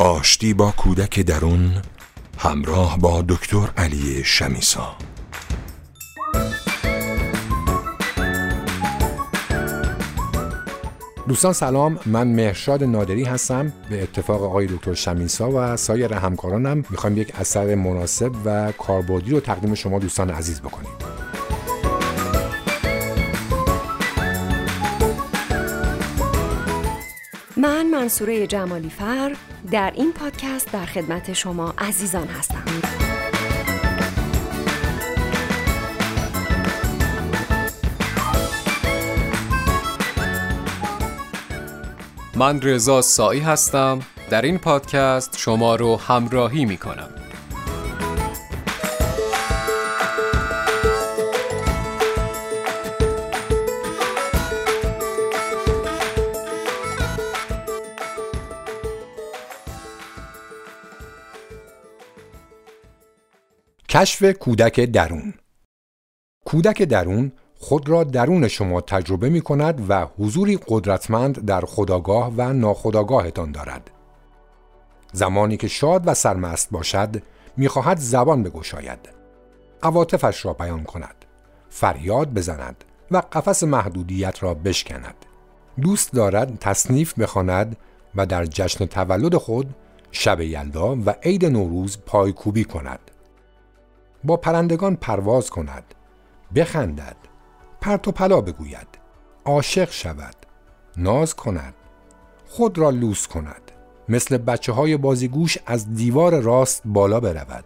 آشتی با کودک درون همراه با دکتر علی شمیسا. دوستان سلام من مهرشاد نادری هستم. به اتفاق آقای دکتر شمیسا و سایر همکارانم می‌خوایم یک اثر مناسب و کاربردی رو تقدیم شما دوستان عزیز بکنیم. منصوره جمالی فر در این پادکست در خدمت شما عزیزان هستم. من رضا سایی هستم. در این پادکست شما رو همراهی می کنم کشف کودک درون کودک درون خود را درون شما تجربه می کند و حضوری قدرتمند در خداگاه و ناخداگاهتان دارد. زمانی که شاد و سرمست باشد می‌خواهد زبان بگشاید. عواطفش را بیان کند. فریاد بزند و قفس محدودیت را بشکند. دوست دارد تصنیف بخواند و در جشن تولد خود شب یلدا و عید نوروز پایکوبی کند. با پرندگان پرواز کند. بخندد. پرت و پلا بگوید عاشق شود ناز کند خود را لوس کند مثل بچه های بازیگوش از دیوار راست بالا برود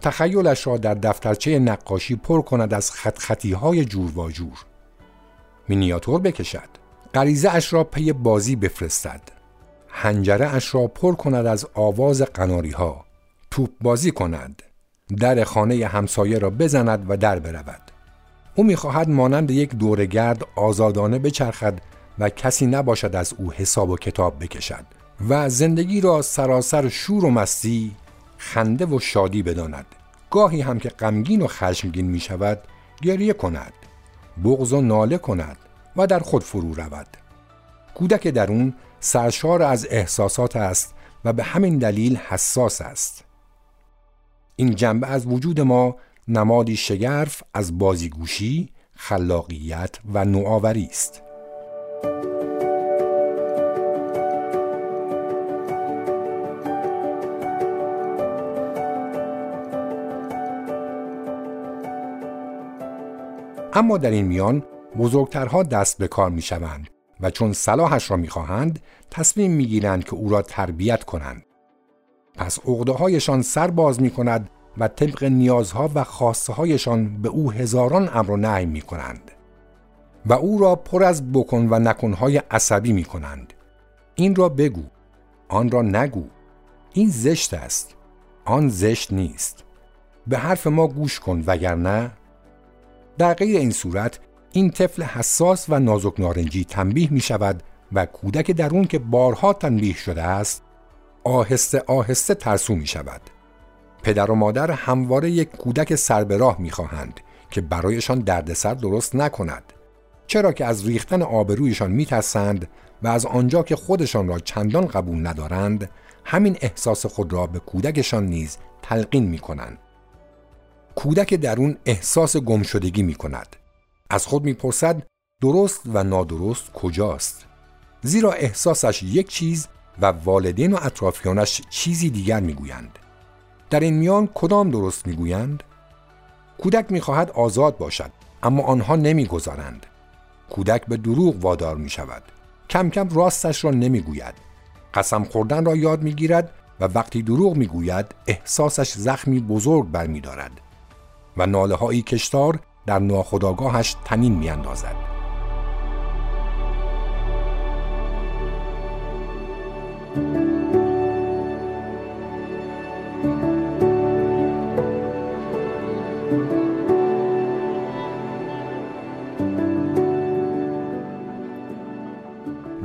تخیلش را در دفترچه نقاشی پر کند از خط خطی های جور و جور مینیاتور بکشد غریزه اش را پی بازی بفرستد هنجره اش را پر کند از آواز قناری ها توپ بازی کند در خانه همسایه را بزند و در برود. او می‌خواهد مانند یک دورگرد آزادانه بچرخد و کسی نباشد از او حساب و کتاب بکشد و زندگی را سراسر شور و مستی خنده و شادی بداند. گاهی هم که غمگین و خشمگین می شود گریه کند بغض و ناله کند و در خود فرو رود. کودک درون سرشار از احساسات است و به همین دلیل حساس است. این جنبه از وجود ما نمادی شگرف از بازیگوشی، خلاقیت و نوآوری است. اما در این میان بزرگترها دست به کار می شوند و چون صلاحش را می خواهند تصمیم می گیرند که او را تربیت کنند. پس عقده هایشان سر باز می کند و طبق نیازها و خواسته هایشان به او هزاران امر و نهی می کنند و او را پر از بکن و نکنهای عصبی می کنند این را بگو آن را نگو. این زشت است آن زشت نیست. به حرف ما گوش کن وگرنه. در غیر این صورت این طفل حساس و نازک نارنجی تنبیه می شود و کودک درون که بارها تنبیه شده است آهسته آهسته ترسو می شود پدر و مادر همواره یک کودک سر به راه می‌خواهند که برایشان دردسر درست نکند چرا که از ریختن آبرویشان میترسند و از آنجا که خودشان را چندان قبول ندارند همین احساس خود را به کودکشان نیز تلقین می کنند. کودک درون احساس گمشدگی می کند. از خود می‌پرسد درست و نادرست کجاست؟ زیرا احساسش یک چیز و والدین و اطرافیانش چیزی دیگر می‌گویند. در این میان کدام درست می‌گویند؟ کودک می‌خواهد آزاد باشد اما آنها نمی‌گذارند. کودک به دروغ وادار می شود. کم کم راستش را نمی‌گوید. قسم خوردن را یاد می‌گیرد و وقتی دروغ می‌گوید احساسش زخمی بزرگ برمیدارد و ناله هایی کشتار در ناخداگاهش تنین میاندازد.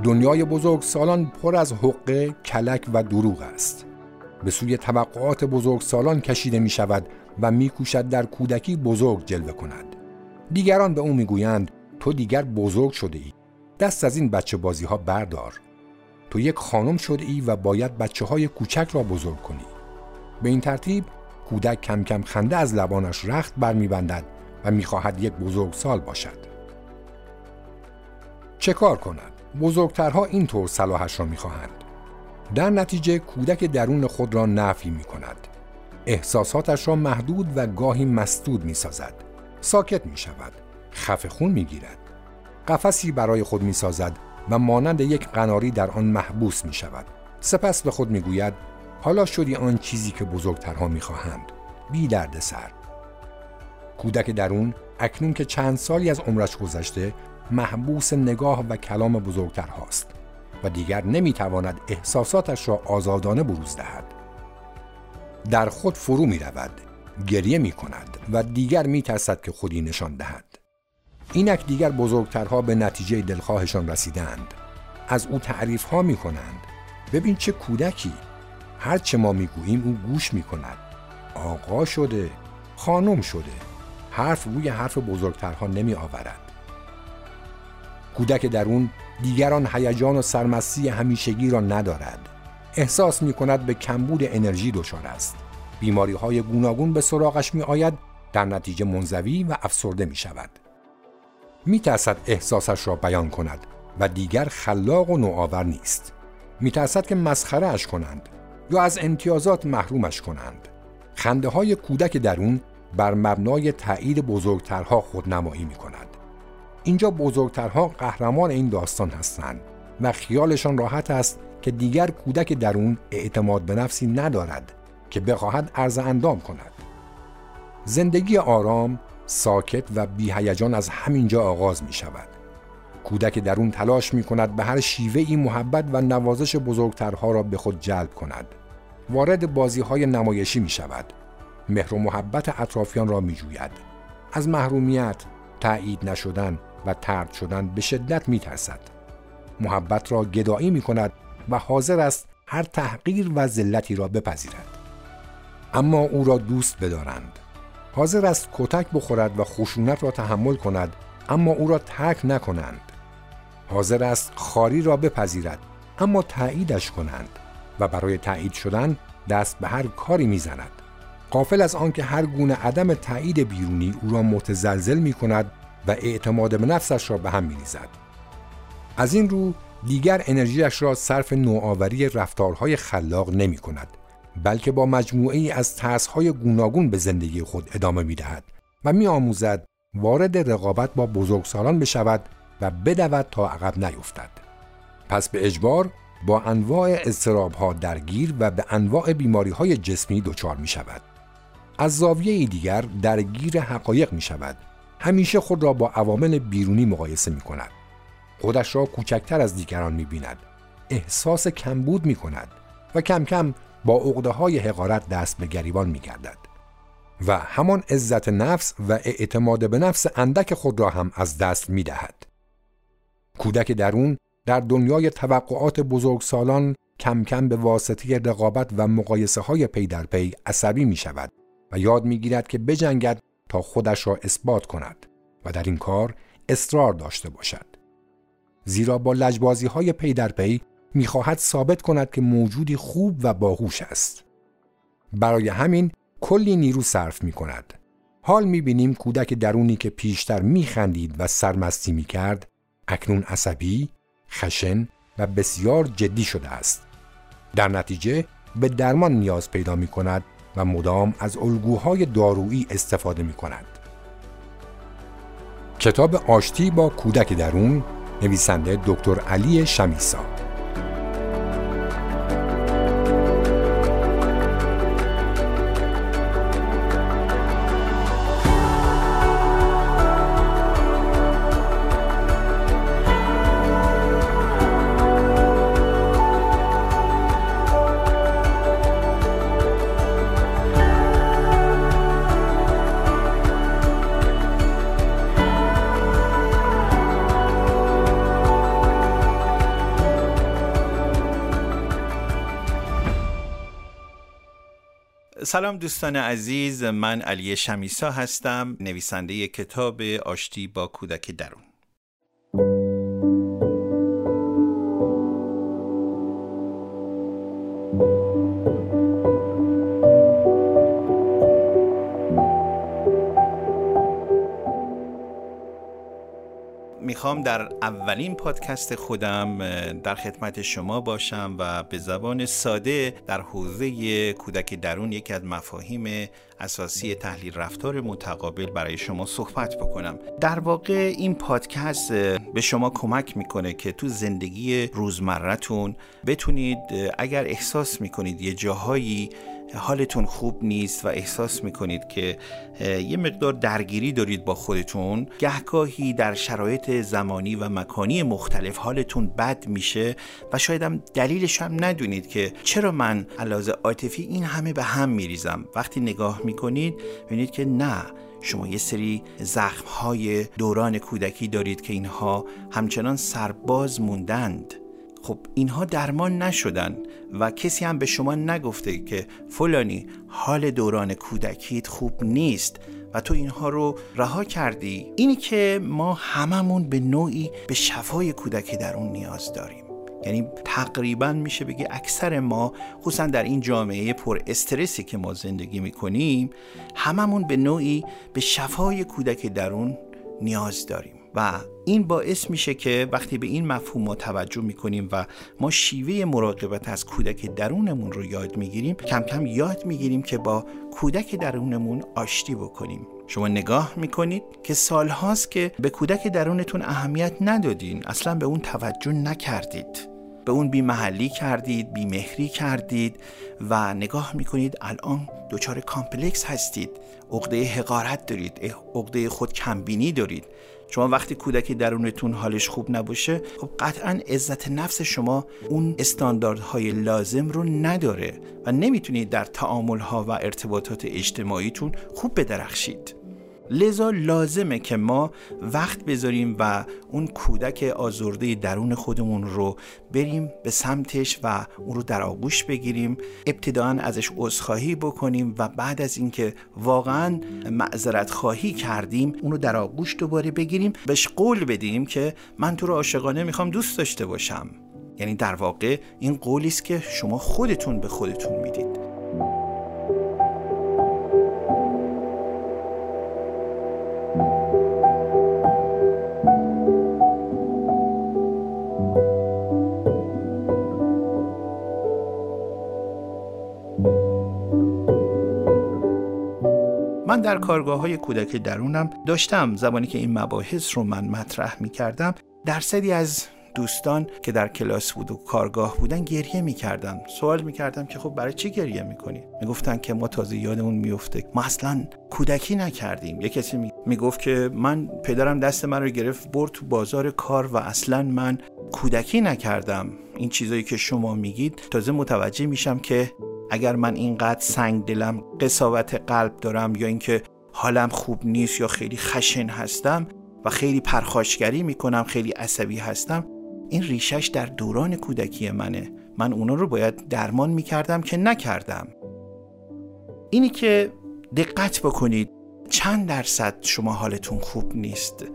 دنیای بزرگ سالان پر از حقه، کلک و دروغ است. به سوی طبقات بزرگ سالان کشیده می شود و می کوشد در کودکی بزرگ جلوه کند. دیگران به او می گویند تو دیگر بزرگ شده ای. دست از این بچه بازی ها بردار. تو یک خانم شده ای و باید بچه های کوچک را بزرگ کنی. به این ترتیب کودک کم کم خنده از لبانش رخت برمیبندد و می‌خواهد یک بزرگسال باشد. چه کار کند؟ بزرگترها اینطور صلاحش را می‌خواهند. در نتیجه کودک درون خود را نفی می کند احساساتش را محدود و گاهی مسدود می سازد ساکت می شود خفه خون می گیرد قفسی برای خود می سازد و مانند یک قناری در آن محبوس می شود سپس به خود می گوید حالا شدی آن چیزی که بزرگترها می خواهند بی درد سر. کودک درون اکنون که چند سالی از عمرش گذشته محبوس نگاه و کلام بزرگترهاست و دیگر نمی‌تواند احساساتش را آزادانه بروز دهد. در خود فرو می رود گریه می کند و دیگر می ترسد که خودی نشان دهد. اینک دیگر بزرگترها به نتیجه دلخواهشان رسیدند. از او تعریف ها می کنند ببین چه کودکی. هرچه ما می گوییم او گوش می کند آقا شده خانم شده. حرف روی حرف بزرگترها نمی آورد کودک درون دیگران هیجان و سرمستی همیشگی را ندارد. احساس می کند به کمبود انرژی دچار است. بیماری های گوناگون به سراغش می آید در نتیجه منزوی و افسرده می شود می ترسد احساسش را بیان کند و دیگر خلاق و نوآور نیست. می ترسد که مسخره اش کنند یا از امتیازات محرومش کنند. خنده های کودک درون بر مبنای تایید بزرگترها خودنمایی می کند اینجا بزرگترها قهرمان این داستان هستند و خیالشان راحت است که دیگر کودک درون اعتماد به نفسی ندارد که بخواهد عرض اندام کند. زندگی آرام، ساکت و بیهیجان از همینجا آغاز می شود کودک درون تلاش می کند به هر شیوه ای محبت و نوازش بزرگترها را به خود جلب کند وارد بازی های نمایشی می شود مهر و محبت اطرافیان را می جوید از محرومیت، تایید نشدن و ترد شدن به شدت می ترسد. محبت را گدایی می کند و حاضر است هر تحقیر و ذلتی را بپذیرد. اما او را دوست بدارند. حاضر است کتک بخورد و خشونت را تحمل کند اما او را ترک نکنند. حاضر است خاری را بپذیرد اما تاییدش کنند و برای تایید شدن دست به هر کاری می‌زند. قافل از آنکه هر گونه عدم تایید بیرونی او را متزلزل می کند و اعتماد به نفسش را به هم میریزد از این رو دیگر انرژیش را صرف نوآوری رفتارهای خلاق نمی کند بلکه با مجموعه ای از ترسهای گوناگون به زندگی خود ادامه می دهد و می آموزد وارد رقابت با بزرگسالان بشود و بدود تا عقب نیفتد پس به اجبار با انواع اضطرابها درگیر و به انواع بیماری های جسمی دچار می شود از زاویه دیگر درگیر حقایق می شود همیشه خود را با عوامل بیرونی مقایسه می کند. خودش را کوچکتر از دیگران می بیند. احساس کمبود می کند و کم کم با عقده های حقارت دست به گریبان می گردد. و همان عزت نفس و اعتماد به نفس اندک خود را هم از دست می دهد. کودک درون در دنیای توقعات بزرگسالان کم کم به واسطه رقابت و مقایسه های پی در پی عصبی می شود و یاد می گیرد که بجنگد تا خودش را اثبات کند و در این کار اصرار داشته باشد. زیرا با لجبازی های پی در پی می‌خواهد ثابت کند که موجودی خوب و باهوش است. برای همین کلی نیرو صرف می کند. حال می بینیم کودک درونی که پیشتر می خندید و سرمستی می کرد اکنون عصبی، خشن و بسیار جدی شده است. در نتیجه به درمان نیاز پیدا می کند و مدام از الگوهای دارویی استفاده می کند. کتاب آشتی با کودک درون نویسنده دکتر علی شمیسا سلام دوستان عزیز من علی شمیسا هستم نویسنده کتاب آشتی با کودک درون. می‌خوام در اولین پادکست خودم در خدمت شما باشم و به زبان ساده در حوزه کودک درون یکی از مفاهیم اساسی تحلیل رفتار متقابل برای شما صحبت بکنم. در واقع این پادکست به شما کمک می‌کنه که تو زندگی روزمرتون بتونید اگر احساس می‌کنید یه جاهایی حالتون خوب نیست و احساس می‌کنید که یه مقدار درگیری دارید با خودتون گهگاهی در شرایط زمانی و مکانی مختلف حالتون بد میشه و شاید هم دلیلش هم ندونید که چرا من علاوه عاطفی این همه به هم میریزم. وقتی نگاه می‌کنید ببینید که نه شما یه سری زخم دوران کودکی دارید که اینها همچنان سرباز موندند. خب اینها درمان نشدن و کسی هم به شما نگفته که فلانی حال دوران کودکیت خوب نیست و تو اینها رو رها کردی. اینی که ما هممون به نوعی به شفای کودکی در اون نیاز داریم. یعنی تقریبا میشه بگی اکثر ما خصوصا در این جامعه پر استرسی که ما زندگی می‌کنیم هممون به نوعی به شفای کودک درون نیاز داریم. و این باعث میشه که وقتی به این مفهوم ما توجه می‌کنیم و ما شیوه مراقبت از کودک درونمون رو یاد می‌گیریم کم کم یاد می‌گیریم که با کودک درونمون آشتی بکنیم. شما نگاه می‌کنید که سالهاست که به کودک درونتون اهمیت ندادین اصلا به اون توجه نکردید. به اون بی محلی کردید بی مهری کردید و نگاه می‌کنید الان دچار complex هستید. عقده حقارت دارید عقده خود کمبینی دارید. شما وقتی کودکی درونتون حالش خوب نباشه خب قطعا عزت نفس شما اون استانداردهای لازم رو نداره و نمی‌تونید در تعاملها و ارتباطات اجتماعیتون خوب بدرخشید. لذا لازمه که ما وقت بذاریم و اون کودک آزرده درون خودمون رو بریم به سمتش و اون رو در آغوش بگیریم ابتداعا ازش عذرخواهی بکنیم و بعد از اینکه واقعا معذرت خواهی کردیم اون رو در آغوش دوباره بگیریم بهش قول بدیم که من تو رو عاشقانه می‌خوام دوست داشته باشم. یعنی در واقع این قولی است که شما خودتون به خودتون می‌دید. من در کارگاه های کودک درونم داشتم. زمانی که این مباحث رو من مطرح می کردم درصدی از دوستان که در کلاس بود و کارگاه بودن گریه می‌کردن سوال می‌کردم که خب برای چی گریه می‌کنی؟ می‌گفتن که ما تازه یادمون میفته ما اصلا کودکی نکردیم. یه کسی می‌گفت که من پدرم دست من رو گرفت برد تو بازار کار و اصلا من کودکی نکردم. این چیزایی که شما میگید تازه متوجه میشم که اگر من اینقدر سنگ دلم قصاوت قلب دارم یا اینکه حالم خوب نیست یا خیلی خشن هستم و خیلی پرخاشگری می‌کنم خیلی عصبی هستم این ریشش در دوران کودکی منه. من اونا رو باید درمان می‌کردم که نکردم. اینی که دقت بکنید چند درصد شما حالتون خوب نیست؟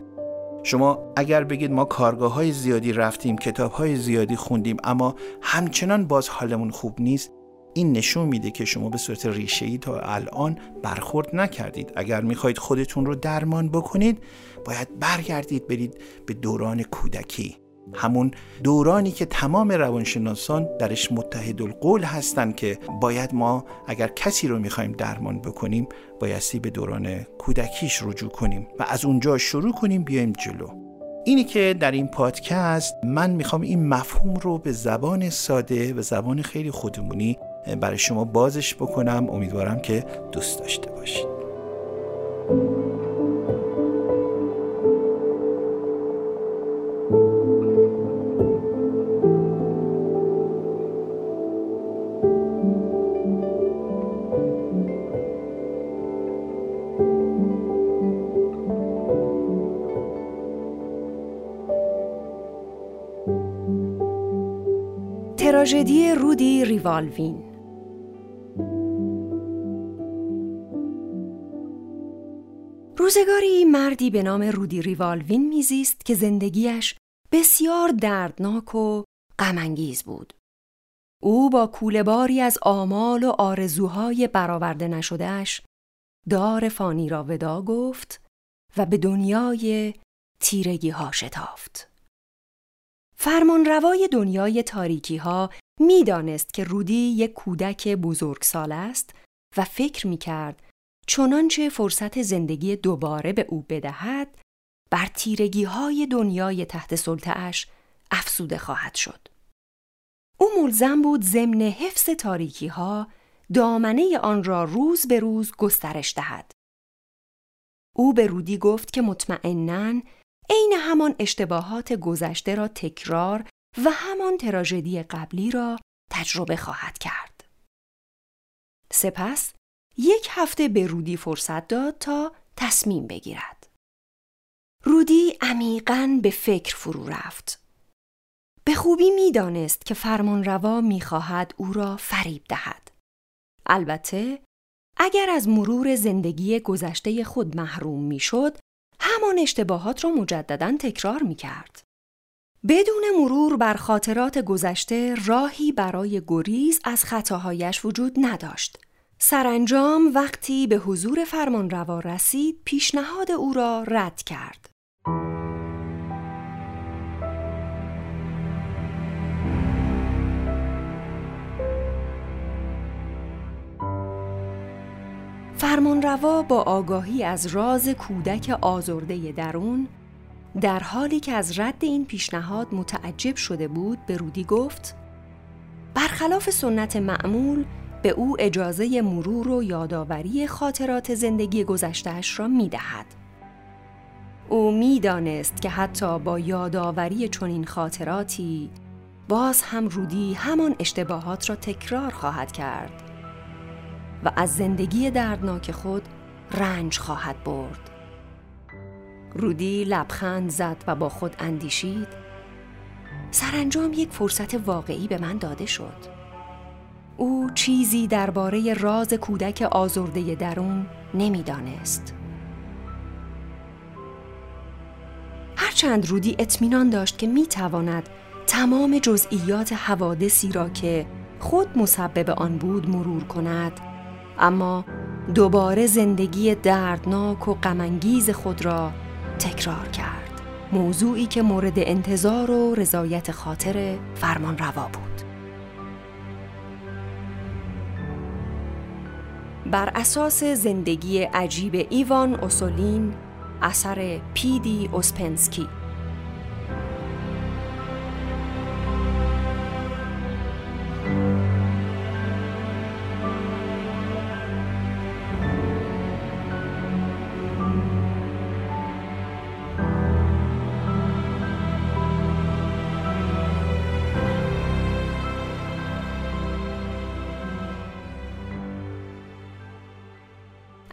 شما اگر بگید ما کارگاه های زیادی رفتیم کتاب های زیادی خوندیم اما همچنان باز حالمون خوب نیست این نشون میده که شما به صورت ریشه ای تا الان برخورد نکردید. اگر می‌خواهید خودتون رو درمان بکنید باید برگردید برید به دوران کودکی. همون دورانی که تمام روانشناسان درش متحد القول هستند که باید ما اگر کسی رو می‌خوایم درمان بکنیم بایستی به دوران کودکیش رجوع کنیم و از اونجا شروع کنیم بیایم جلو. اینی که در این پادکست من می‌خوام این مفهوم رو به زبان ساده و زبان خیلی خودمونی برای شما بازش بکنم. امیدوارم که دوست داشته باشید. تراژدی رودی ریوالوین. روزگاری مردی به نام رودی ریوالوین میزیست که زندگیش بسیار دردناک و غمانگیز بود. او با کولهباری از آمال و آرزوهای برآورده نشدهش دار فانی را ودا گفت و به دنیای تیرگی ها شتافت. فرمان روای دنیای تاریکی ها می دانست که رودی یک کودک بزرگسال است و فکر می کرد چنانچه فرصت زندگی دوباره به او بدهد بر تیرگی های دنیای تحت سلطهش افسوده خواهد شد. او ملزم بود ضمن حفظ تاریکی ها دامنه آن را روز به روز گسترش دهد. او به رودی گفت که مطمئناً عین همان اشتباهات گذشته را تکرار و همان تراژدی قبلی را تجربه خواهد کرد. سپس یک هفته به رودی فرصت داد تا تصمیم بگیرد. رودی عمیقا به فکر فرو رفت. به خوبی می‌دانست که فرمانروا می‌خواهد او را فریب دهد. البته اگر از مرور زندگی گذشته خود محروم می‌شد، همان اشتباهات را مجددا تکرار می کرد. بدون مرور بر خاطرات گذشته راهی برای گریز از خطاهایش وجود نداشت. سرانجام وقتی به حضور فرمانروا رسید پیشنهاد او را رد کرد. فرمانروا با آگاهی از راز کودک آزرده درون در حالی که از رد این پیشنهاد متعجب شده بود به رودی گفت برخلاف سنت معمول به او اجازه مرور و یادآوری خاطرات زندگی گذشتهش را می دهد. او می‌دانست که حتی با یادآوری چنین خاطراتی باز هم رودی همان اشتباهات را تکرار خواهد کرد و از زندگی دردناک خود رنج خواهد برد. رودی لبخند زد و با خود اندیشید سرانجام یک فرصت واقعی به من داده شد. او چیزی درباره راز کودک آزرده درون نمی‌دانست. هرچند رودی اطمینان داشت که می تواند تمام جزئیات حوادثی را که خود مسبب آن بود مرور کند اما دوباره زندگی دردناک و غمانگیز خود را تکرار کرد موضوعی که مورد انتظار و رضایت خاطر فرمان روا بود بر اساس زندگی عجیب ایوان اوسولین اثر پیدی اوسپنسکی.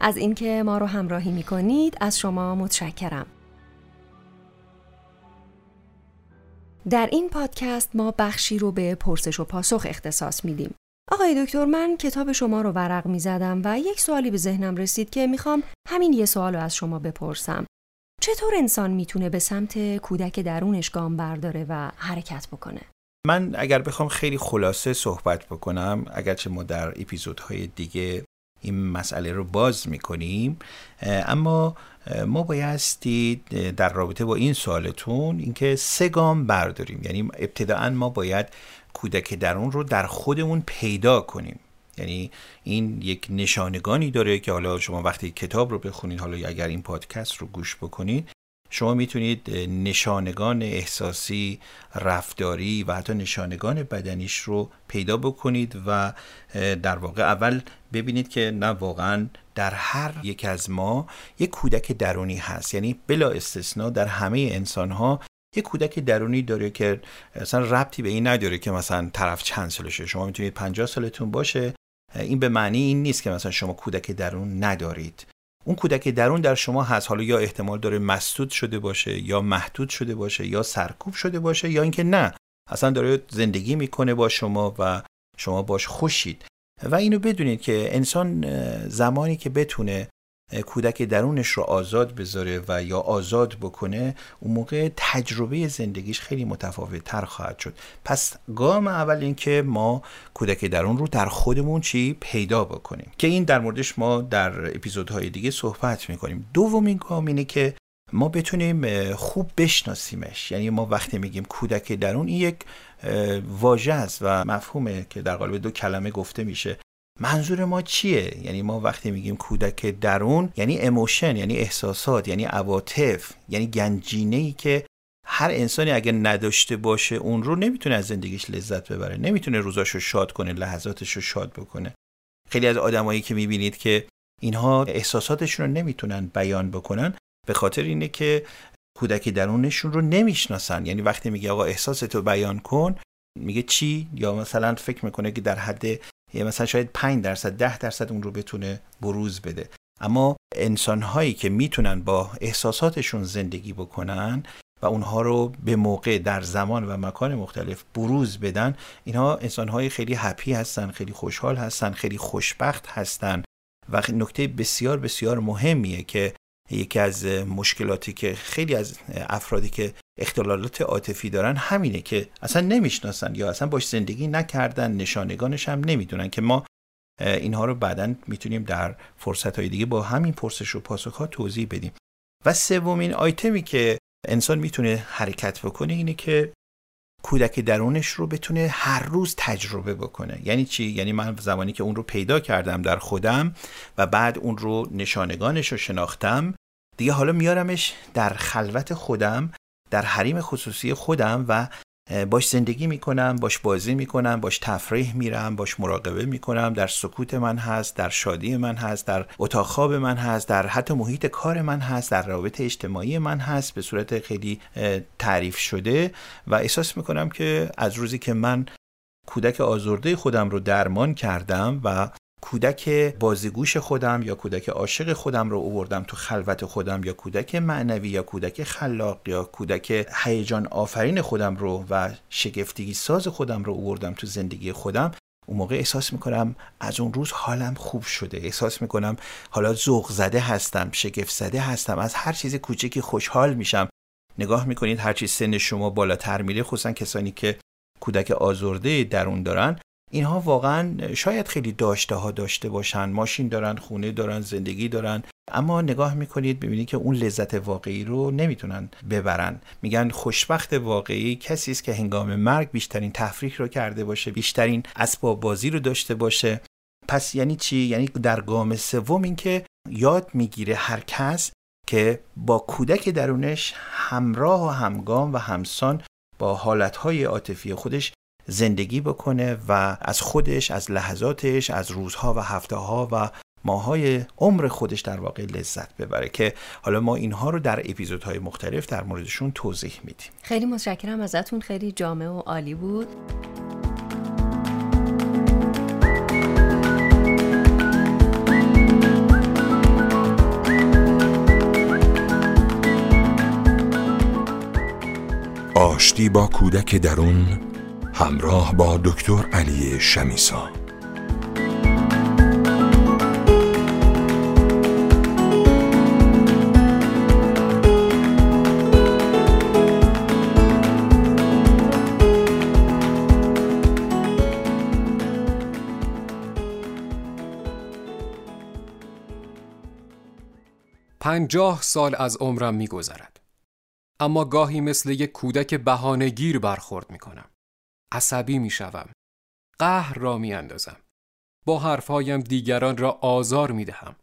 از اینکه ما رو همراهی می کنید از شما متشکرم. در این پادکست ما بخشی رو به پرسش و پاسخ اختصاص میدیم. آقای دکتر من کتاب شما رو ورق می زدم و یک سوالی به ذهنم رسید که می‌خوام همین یه سوال رو از شما بپرسم. چطور انسان می‌تونه به سمت کودک درونش گام برداره و حرکت بکنه؟ من اگر بخوام خیلی خلاصه صحبت بکنم اگرچه ما در اپیزودهای دیگه این مسئله رو باز می‌کنیم. اما ما بایستی در رابطه با این سوالتون اینکه سه گام برداریم. یعنی ابتداعا ما باید کودک درون رو در خودمون پیدا کنیم. یعنی این یک نشانگانی داره که حالا شما وقتی کتاب رو بخونید حالا اگر این پادکست رو گوش بکنید شما می‌تونید نشانگان احساسی رفتاری و حتی نشانگان بدنیش رو پیدا بکنید و در واقع اول ببینید که نه واقعا در هر یک از ما یک کودک درونی هست. یعنی بلا استثنا در همه انسان ها یک کودک درونی داره که اصلا ربطی به این نداره که مثلا طرف چند سالشه. شما می‌تونید 50 سالتون باشه. این به معنی این نیست که مثلا شما کودک درون ندارید. اون کودک درون در شما هست. حالا یا احتمال داره مسدود شده باشه یا محدود شده باشه یا سرکوب شده باشه یا اینکه نه. اصلا داره زندگی می‌کنه با شما و شما باش خوشید. و اینو بدونید که انسان زمانی که بتونه کودک درونش رو آزاد بذاره و یا آزاد بکنه اون موقع تجربه زندگیش خیلی متفاوت تر خواهد شد. پس گام اول این که ما کودک درون رو در خودمون چی پیدا بکنیم. که این در موردش ما در اپیزودهای دیگه صحبت می‌کنیم. دومین گام اینه که ما بتونیم خوب بشناسیمش. یعنی ما وقتی میگیم کودک درون این یک واژه است و مفهومه که در قالب دو کلمه گفته میشه. منظور ما چیه؟ یعنی ما وقتی میگیم کودک درون یعنی اموشن یعنی احساسات یعنی عواطف یعنی گنجینه ای که هر انسانی اگه نداشته باشه اون رو نمی‌تونه از زندگیش لذت ببره نمی‌تونه روزاشو شاد کنه لحظاتش رو شاد بکنه. خیلی از آدمایی که می‌بینید که اینها احساساتشون رو نمی‌تونن بیان بکنن به خاطر اینه که کودک درونشون رو نمی‌شناسن. یعنی وقتی میگه آقا احساستو بیان کن میگه چی؟ یا مثلا فکر می‌کنه که در حد یه مثلا شاید 5 درصد 10 درصد اون رو بتونه بروز بده. اما انسان هایی که می‌تونن با احساساتشون زندگی بکنن و اونها رو به موقع در زمان و مکان مختلف بروز بدن اینها انسان های خیلی هپی هستن خیلی خوشحال هستن خیلی خوشبخت هستن. و نکته بسیار بسیار مهمیه که یکی از مشکلاتی که خیلی از افرادی که اختلالات عاطفی دارن همینه که اصلا نمی‌شناسن یا اصلا باش زندگی نکردن نشانگانش هم نمی‌دونن که ما اینها رو بعدا می‌تونیم در فرصت های دیگه با همین پرسش و پاسخ ها توضیح بدیم. و سومین آیتمی که انسان می‌تونه حرکت بکنه اینه که کودک درونش رو بتونه هر روز تجربه بکنه. یعنی چی؟ یعنی من زمانی که اون رو پیدا کردم در خودم و بعد اون رو نشانگانش رو شناختم دیگه حالا میارمش در خلوت خودم در حریم خصوصی خودم و باش زندگی می‌کنم باش بازی می‌کنم باش تفریح میرم باش مراقبه می‌کنم در سکوت من هست در شادی من هست در اتاق خواب من هست در حتی محیط کار من هست در روابط اجتماعی من هست به صورت خیلی تعریف شده و احساس می‌کنم که از روزی که من کودک آزرده خودم رو درمان کردم و کودک بازیگوش خودم یا کودک عاشق خودم رو اووردم تو خلوت خودم یا کودک معنوی یا کودک خلاق یا کودک هیجان آفرین خودم رو و شگفتگی ساز خودم رو اووردم تو زندگی خودم اون موقع احساس می‌کنم از اون روز حالم خوب شده. احساس می‌کنم حالا ذوق زده هستم شگفت زده هستم از هر چیز کوچکی خوشحال میشم. نگاه می‌کنید هر چیز سن شما بالاتر میره خصوصا کسانی که کودک آزرده درون دارن. اینها واقعا شاید خیلی داشته ها داشته باشن. ماشین دارن خونه دارن زندگی دارن. اما نگاه می‌کنید ببینید که اون لذت واقعی رو نمی‌تونن ببرن. میگن خوشبخت واقعی کسی است که هنگام مرگ بیشترین تفریح رو کرده باشه بیشترین اسباب بازی رو داشته باشه. پس یعنی چی؟ یعنی در گام سوم این که یاد می‌گیره هر کس که با کودک درونش همراه و همگام و همسان با حالتهای عاطفی خودش زندگی بکنه و از خودش از لحظاتش از روزها و هفته ها و ماهای عمر خودش در واقع لذت ببره که حالا ما اینها رو در اپیزودهای مختلف در موردشون توضیح میدیم. خیلی متشکرم. ازتون خیلی جامع و عالی بود. آشتی با کودک درون همراه با دکتر علی شمیسا پنجاه سال از عمرم میگذرد اما گاهی مثل یک کودک بهانهگیر برخورد می کنم. عصبی می شوم. قهر را می اندازم. با حرفهایم دیگران را آزار می دهم.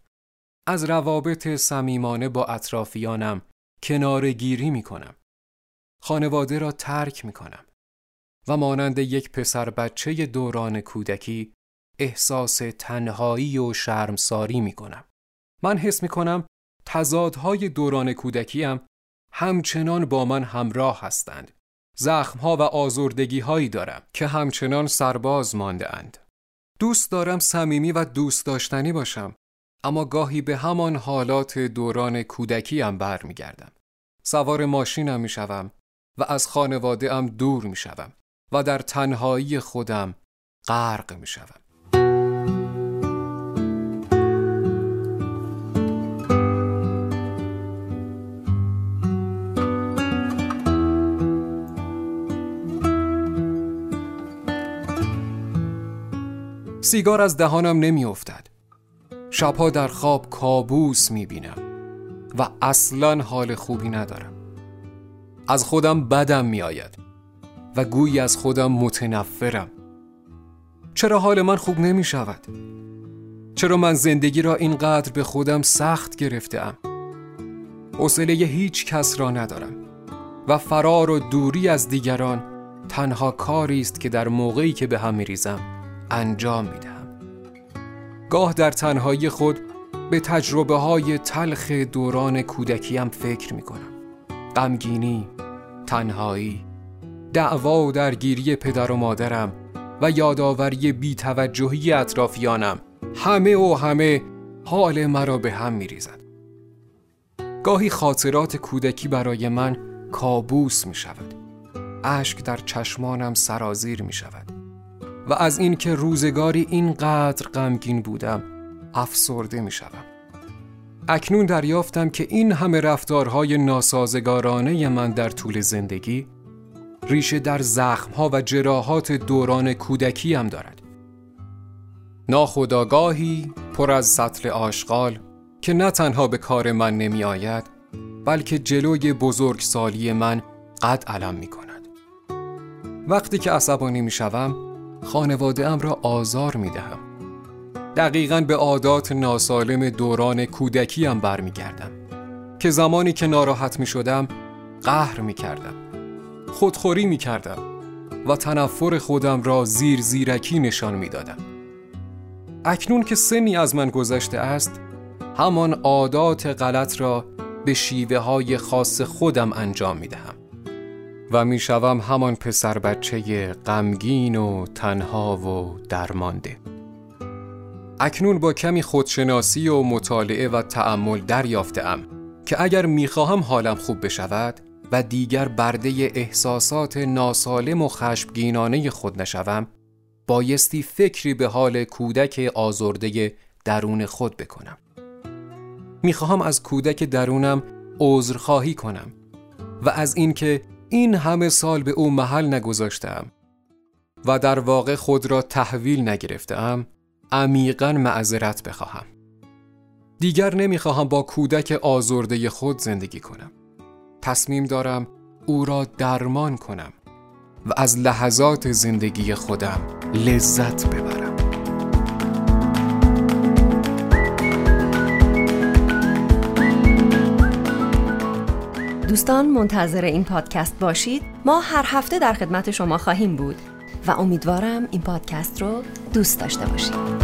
از روابط صمیمانه با اطرافیانم کنارگیری می کنم. خانواده را ترک می کنم. و مانند یک پسر بچه دوران کودکی احساس تنهایی و شرمساری می کنم. من حس می کنم تضادهای دوران کودکیم همچنان با من همراه هستند. زخمها و آزردگی هایی دارم که همچنان سرباز مانده اند. دوست دارم صمیمی و دوست داشتنی باشم اما گاهی به همان حالات دوران کودکی هم برمیگردم. سوار ماشینم می‌شوم و از خانواده ام دور می‌شوم و در تنهایی خودم غرق می‌شوم. سیگار از دهانم نمیافتد. شبها در خواب کابوس می بینم. و اصلا حال خوبی ندارم از خودم بدم میآید و گویی از خودم متنفرم چرا حال من خوب نمی شود؟ چرا من زندگی را اینقدر به خودم سخت گرفتم؟ حوصله هیچ کس را ندارم و فرار و دوری از دیگران تنها کاری است که در موقعی که به هم میریزم انجام می‌دهم. گاه در تنهایی خود به تجربه های تلخ دوران کودکیم فکر می کنم. غمگینی، تنهایی، دعوا و درگیری پدر و مادرم و یادآوری بیتوجهی اطرافیانم همه و همه حال مرا به هم می ریزد. گاهی خاطرات کودکی برای من کابوس می شود. اشک در چشمانم سرازیر می شود. و از اینکه روزگاری اینقدر غمگین بودم افسرده می شدم. اکنون دریافتم که این همه رفتارهای ناسازگارانه من در طول زندگی ریشه در زخمها و جراحات دوران کودکی هم دارد. ناخداگاهی پر از سطل آشغال که نه تنها به کار من نمی آید بلکه جلوی بزرگسالی من قد علم می کند. وقتی که عصبانی می شوم خانواده ام را آزار می دهم. دقیقا به عادات ناسالم دوران کودکیم برمیگردم که زمانی که ناراحت می شدم قهر می کردم خودخوری می کردم و تنفر خودم را زیر زیرکی نشان می دادم. اکنون که سنی از من گذشته است همان عادات غلط را به شیوه های خاص خودم انجام می دهم و می شوم همان پسر بچه غمگین و تنها و درمانده. اکنون با کمی خودشناسی و مطالعه و تأمل دریافتم که اگر می‌خواهم حالم خوب بشود و دیگر برده احساسات ناسالم و خشمگینانه خود نشوم بایستی فکری به حال کودک آزرده درون خود بکنم. می‌خواهم از کودک درونم عذرخواهی کنم و از اینکه این همه سال به او محل نگذاشتم و در واقع خود را تحویل نگرفتم عمیقا معذرت بخواهم. دیگر نمی‌خواهم با کودک آزرده خود زندگی کنم. تصمیم دارم او را درمان کنم و از لحظات زندگی خودم لذت ببرم. دوستان منتظر این پادکست باشید. ما هر هفته در خدمت شما خواهیم بود و امیدوارم این پادکست رو دوست داشته باشید.